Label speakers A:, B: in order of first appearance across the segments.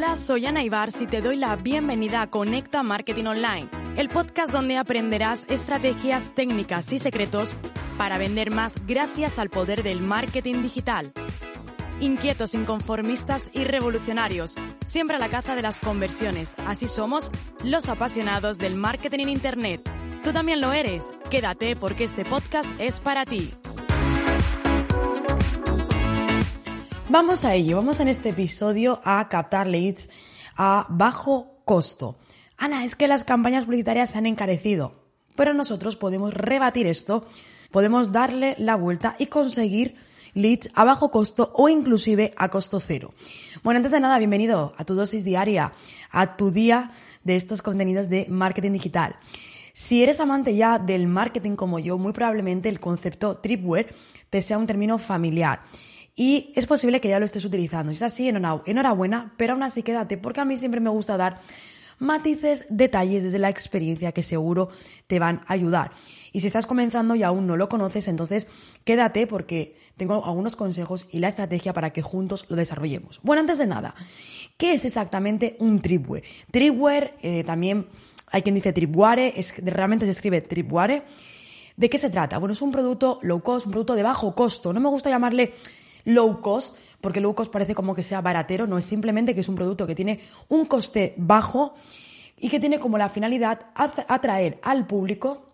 A: Hola, soy Ana Ibars y te doy la bienvenida a Conecta Marketing Online, el podcast donde aprenderás estrategias, técnicas y secretos para vender más gracias al poder del marketing digital. Inquietos, inconformistas y revolucionarios, siempre a la caza de las conversiones. Así somos los apasionados del marketing en Internet. Tú también lo eres. Quédate porque este podcast es para ti. Vamos a ello, vamos en este episodio a captar leads a bajo costo. Ana, es que las campañas publicitarias se han encarecido, pero nosotros podemos rebatir esto, podemos darle la vuelta y conseguir leads a bajo costo o inclusive a costo cero. Bueno, antes de nada, bienvenido a tu dosis diaria, a tu día de estos contenidos de marketing digital. Si eres amante ya del marketing como yo, muy probablemente el concepto tripware te sea un término familiar y es posible que ya lo estés utilizando. Si es así, enhorabuena, pero aún así quédate, porque a mí siempre me gusta dar matices, detalles desde la experiencia que seguro te van a ayudar. Y si estás comenzando y aún no lo conoces, entonces quédate porque tengo algunos consejos y la estrategia para que juntos lo desarrollemos. Bueno, antes de nada, ¿qué es exactamente un tripware? Tripware, eh, también hay quien dice tripware, es, realmente se escribe tripware. ¿De qué se trata? Bueno, es un producto low cost, un producto de bajo costo. No me gusta llamarle low cost, porque low cost parece como que sea baratero, no es simplemente que es un producto que tiene un coste bajo y que tiene como la finalidad atraer al público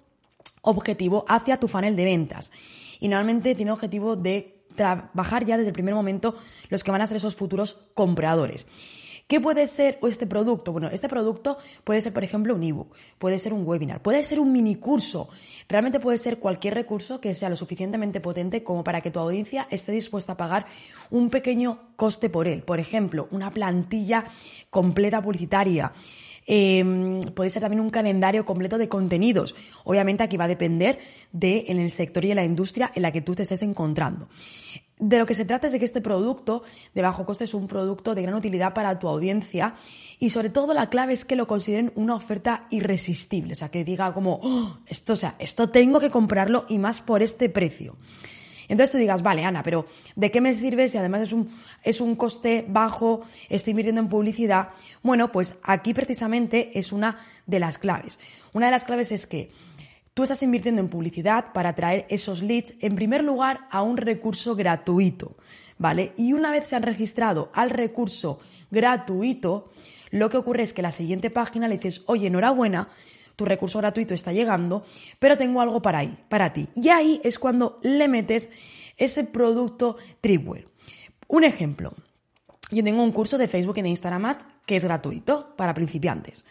A: objetivo hacia tu funnel de ventas. Y normalmente tiene objetivo de trabajar ya desde el primer momento los que van a ser esos futuros compradores. ¿Qué puede ser este producto? Bueno, este producto puede ser, por ejemplo, un ebook, puede ser un webinar, puede ser un mini curso. Realmente puede ser cualquier recurso que sea lo suficientemente potente como para que tu audiencia esté dispuesta a pagar un pequeño coste por él. Por ejemplo, una plantilla completa publicitaria. Em, puede ser también un calendario completo de contenidos. Obviamente aquí va a depender de en el sector y en la industria en la que tú te estés encontrando. De lo que se trata es de que este producto de bajo coste es un producto de gran utilidad para tu audiencia y sobre todo la clave es que lo consideren una oferta irresistible, o sea, que diga como, oh, esto, o sea, esto tengo que comprarlo y más por este precio. Entonces tú digas, vale, Ana, pero ¿de qué me sirve si además es un, es un coste bajo, estoy invirtiendo en publicidad? Bueno, pues aquí precisamente es una de las claves. Una de las claves es que Tú estás invirtiendo en publicidad para atraer esos leads, en primer lugar, a un recurso gratuito, ¿vale? Y una vez se han registrado al recurso gratuito, lo que ocurre es que la siguiente página le dices, oye, enhorabuena, tu recurso gratuito está llegando, pero tengo algo para, ahí, para ti. Y ahí es cuando le metes ese producto Tripware. Un ejemplo, yo tengo un curso de Facebook y de Instagram Ads que es gratuito para principiantes.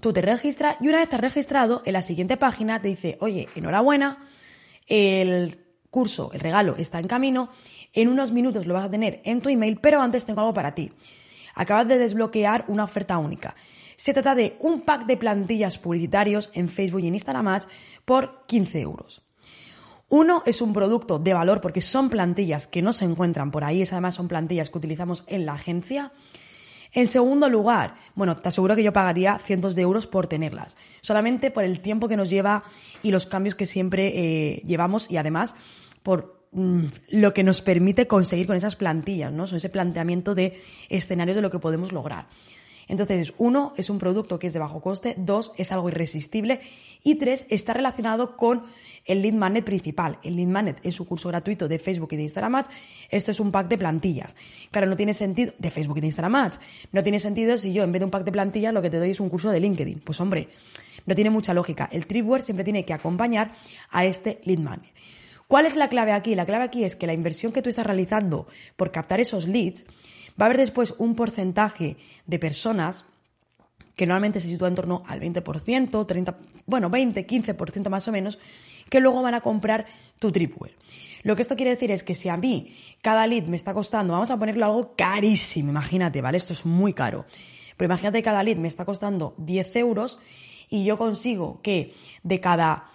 A: Tú te registras y una vez estás registrado, en la siguiente página te dice, oye, enhorabuena, el curso, el regalo está en camino, en unos minutos lo vas a tener en tu email, pero antes tengo algo para ti. Acabas de desbloquear una oferta única. Se trata de un pack de plantillas publicitarios en Facebook y en Instagram Ads por 15 euros. Uno es un producto de valor porque son plantillas que no se encuentran por ahí, es además son plantillas que utilizamos en la agencia. En segundo lugar, bueno, te aseguro que yo pagaría cientos de euros por tenerlas, solamente por el tiempo que nos lleva y los cambios que siempre eh, llevamos y además por mm, lo que nos permite conseguir con esas plantillas, ¿no? Son ese planteamiento de escenarios de lo que podemos lograr. Entonces, uno, es un producto que es de bajo coste, dos, es algo irresistible y tres, está relacionado con el lead magnet principal. El lead magnet es su curso gratuito de Facebook y de Instagram. Esto es un pack de plantillas. Claro, no tiene sentido, de Facebook y de Instagram. No tiene sentido si yo en vez de un pack de plantillas lo que te doy es un curso de LinkedIn. Pues hombre, no tiene mucha lógica. El Tripware siempre tiene que acompañar a este lead magnet. ¿Cuál es la clave aquí? La clave aquí es que la inversión que tú estás realizando por captar esos leads Va a haber después un porcentaje de personas que normalmente se sitúa en torno al 20%, 30, bueno, 20, 15% más o menos, que luego van a comprar tu tripware. Lo que esto quiere decir es que si a mí cada lead me está costando, vamos a ponerlo algo carísimo, imagínate, ¿vale? Esto es muy caro. Pero imagínate que cada lead me está costando 10 euros y yo consigo que de cada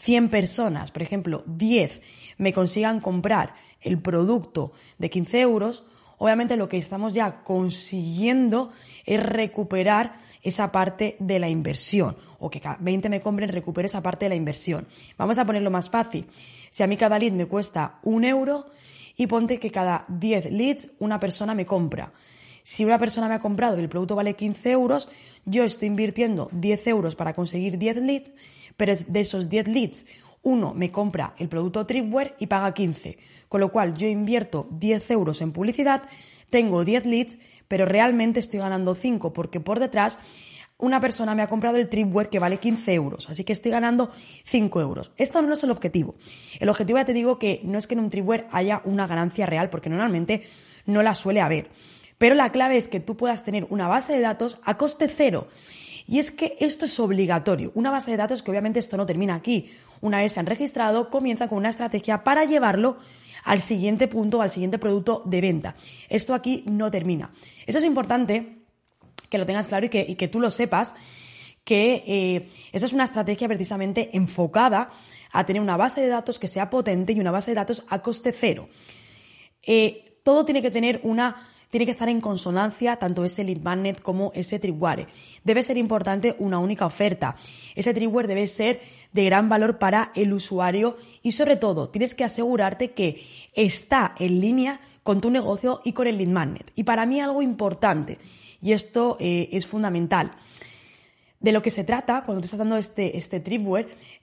A: 100 personas, por ejemplo, 10 me consigan comprar el producto de 15 euros, obviamente lo que estamos ya consiguiendo es recuperar esa parte de la inversión o que cada 20 me compren recupere esa parte de la inversión. Vamos a ponerlo más fácil. Si a mí cada lead me cuesta un euro y ponte que cada 10 leads una persona me compra. Si una persona me ha comprado y el producto vale 15 euros, yo estoy invirtiendo 10 euros para conseguir 10 leads, pero de esos 10 leads, uno me compra el producto Tripware y paga 15. Con lo cual yo invierto 10 euros en publicidad, tengo 10 leads, pero realmente estoy ganando 5 porque por detrás una persona me ha comprado el Tripware que vale 15 euros, así que estoy ganando 5 euros. Esto no es el objetivo. El objetivo ya te digo que no es que en un Tripware haya una ganancia real, porque normalmente no la suele haber. Pero la clave es que tú puedas tener una base de datos a coste cero. Y es que esto es obligatorio. Una base de datos que obviamente esto no termina aquí. Una vez se han registrado, comienza con una estrategia para llevarlo al siguiente punto, al siguiente producto de venta. Esto aquí no termina. Eso es importante que lo tengas claro y que, tú lo sepas, que eh, esa es una estrategia precisamente enfocada a tener una base de datos que sea potente y una base de datos a coste cero. Eh, todo tiene que tener una tiene que estar en consonancia tanto ese lead magnet como ese tripwire. Debe ser importante una única oferta. Ese tripwire debe ser de gran valor para el usuario y sobre todo tienes que asegurarte que está en línea con tu negocio y con el lead magnet. Y para mí algo importante, y esto eh, es fundamental, de lo que se trata cuando tú estás dando este, este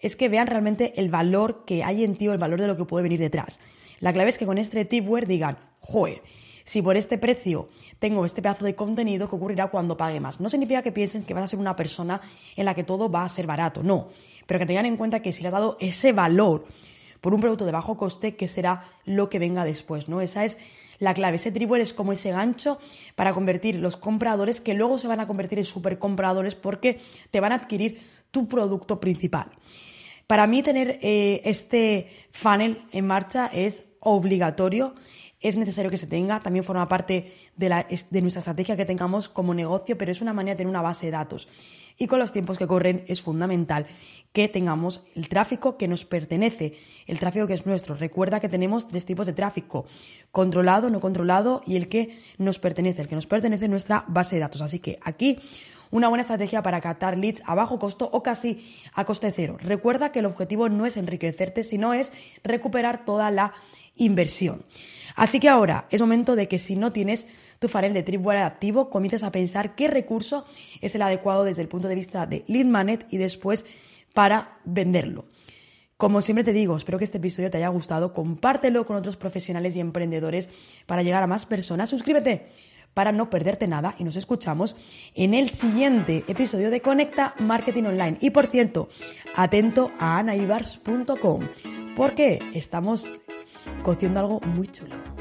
A: es que vean realmente el valor que hay en ti o el valor de lo que puede venir detrás. La clave es que con este tripware digan, joder, si por este precio tengo este pedazo de contenido, ¿qué ocurrirá cuando pague más? No significa que piensen que vas a ser una persona en la que todo va a ser barato, no. Pero que tengan en cuenta que si le has dado ese valor por un producto de bajo coste, ¿qué será lo que venga después? ¿no? Esa es la clave. Ese tribal es como ese gancho para convertir los compradores que luego se van a convertir en supercompradores porque te van a adquirir tu producto principal. Para mí tener eh, este funnel en marcha es obligatorio es necesario que se tenga, también forma parte de, la, de nuestra estrategia que tengamos como negocio, pero es una manera de tener una base de datos. Y con los tiempos que corren es fundamental que tengamos el tráfico que nos pertenece, el tráfico que es nuestro. Recuerda que tenemos tres tipos de tráfico, controlado, no controlado y el que nos pertenece, el que nos pertenece nuestra base de datos. Así que aquí una buena estrategia para captar leads a bajo costo o casi a coste cero. Recuerda que el objetivo no es enriquecerte, sino es recuperar toda la inversión. Así que ahora es momento de que si no tienes tu funnel de Tripwire activo, comiences a pensar qué recurso es el adecuado desde el punto de vista de lead magnet y después para venderlo. Como siempre te digo, espero que este episodio te haya gustado, compártelo con otros profesionales y emprendedores para llegar a más personas. Suscríbete para no perderte nada y nos escuchamos en el siguiente episodio de Conecta Marketing Online. Y por cierto, atento a anaibars.com porque estamos cociendo algo muy chulo.